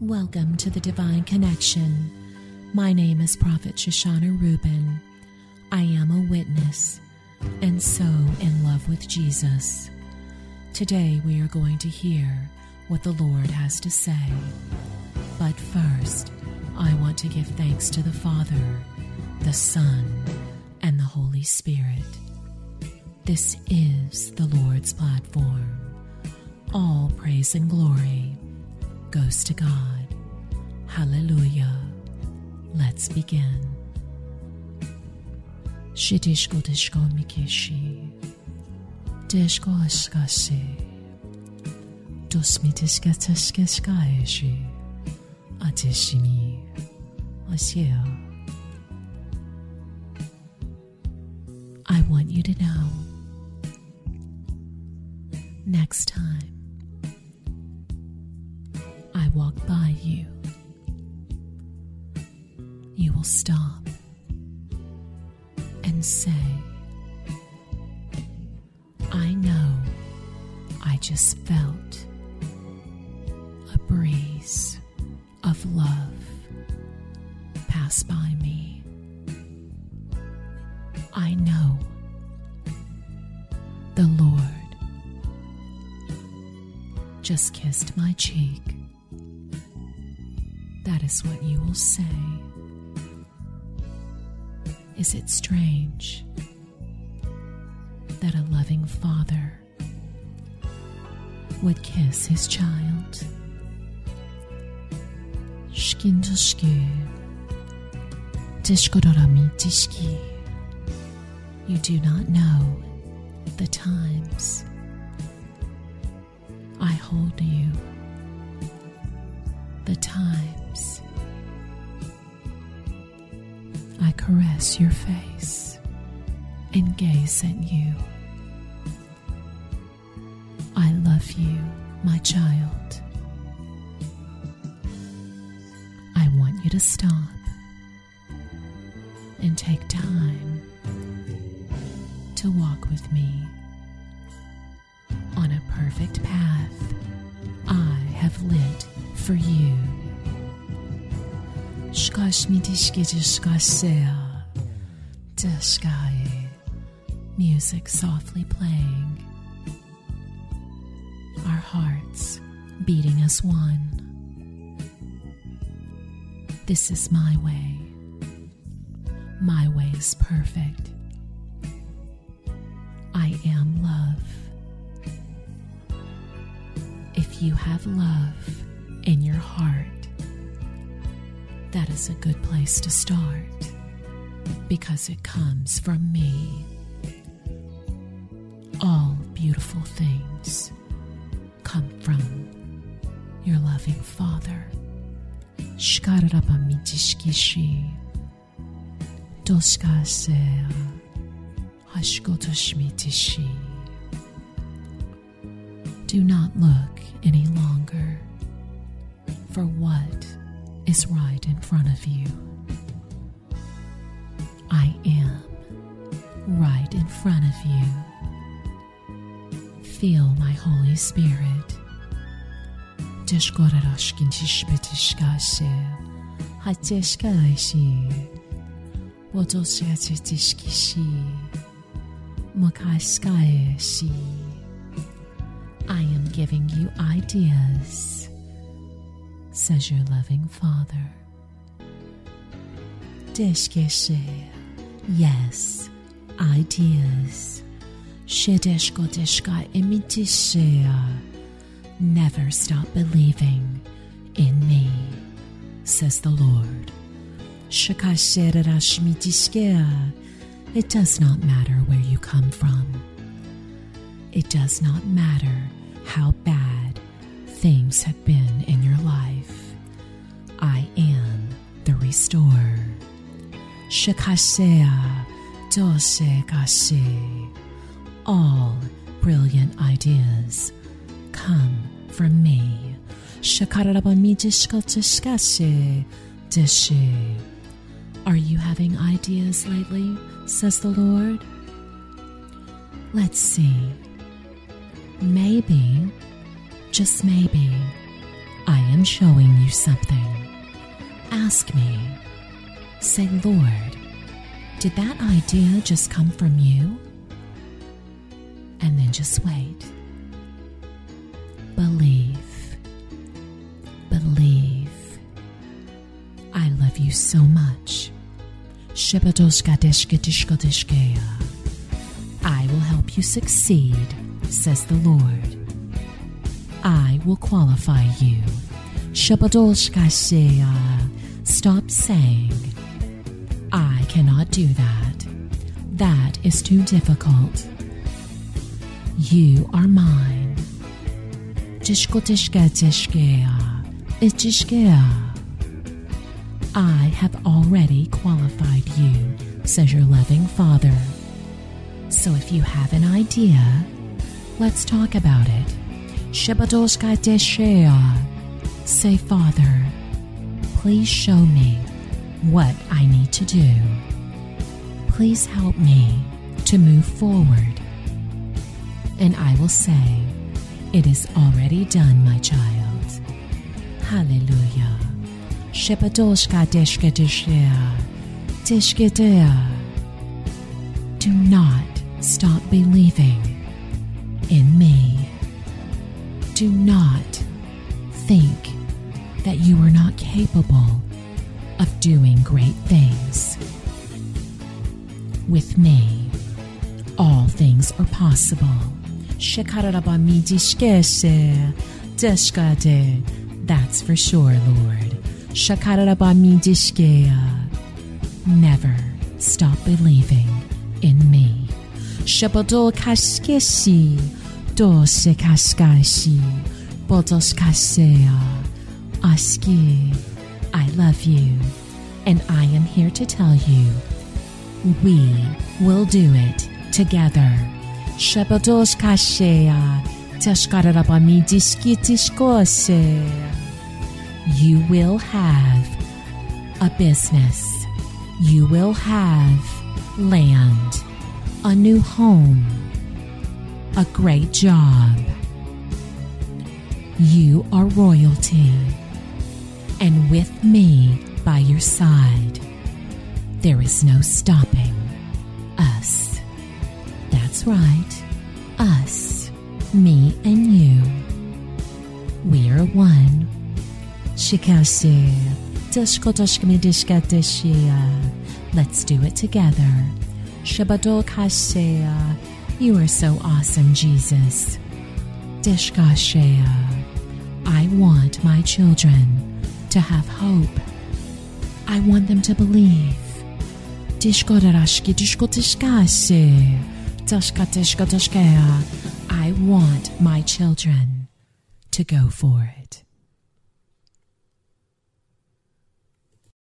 Welcome to the Divine Connection. My name is Prophet Shoshana Rubin. I am a witness and so in love with Jesus. Today we are going to hear what the Lord has to say. But first, I want to give thanks to the Father, the Son, and the Holy Spirit. This is the Lord's platform. All praise and glory goes to God. Hallelujah. Let's begin. Shidishko dishko mikishi. Dishko ashkashi. Dosmi tishka tishka shkaeshi. Atishimi. Ashia. I want you to know next time walk by you, you will stop and say, I know I just felt a breeze of love pass by me. I know the Lord just kissed my cheek. What you will say. Is it strange that a loving father would kiss his child? You do not know the times. I hold you, the times I caress your face and gaze at you. I love you, my child. I want you to stop and take time to walk with me on a perfect path I have lit for you. Music softly playing, our hearts beating as one. This is my way. My way is perfect. I am love. If you have love in your heart, that is a good place to start because it comes from me. All beautiful things come from your loving Father. Do not look any longer for what is right in front of you. I am right in front of you. Feel my Holy Spirit. I am giving you ideas, says your loving Father. Deshkeshe. Yes, ideas. Shedeshkodeshka imitishea. Never stop believing in me, says the Lord. It does not matter where you come from. It does not matter how bad things have been in your life. I am the restorer. Shakasea dosekashe. All brilliant ideas come from me. Shakarabamijishkotishkashe dishe. Are you having ideas lately? says the Lord. Let's see. Maybe, just maybe, I am showing you something. Ask me. Say, Lord, did that idea just come from you? And then just wait. Believe. Believe. I love you so much. I will help you succeed, says the Lord. I will qualify you. Stop saying, I cannot do that. That is too difficult. You are mine. I have already qualified you, says your loving Father. So if you have an idea, let's talk about it. Say, Father, please show me what I need to do. Please help me to move forward. And I will say, It is already done, my child. Hallelujah. Do not stop believing in me. Do not think that you are not capable of doing great things. With me, all things are possible. That's for sure, Lord. Never stop believing in me. Shabadol kashkeshi, dose kashkashi, bodos kashea, aski. I love you, and I am here to tell you we will do it together. Shabadosh kashea, tashkarabami diskitishkose. You will have a business. You will have land, a new home, a great job. You are royalty. And with me by your side, there is no stopping us. That's right, us, me and you. We are one. Let's do it together. You are so awesome, Jesus. Dishkashea. I want my children to have hope. I want them to believe. I want my children to go for it.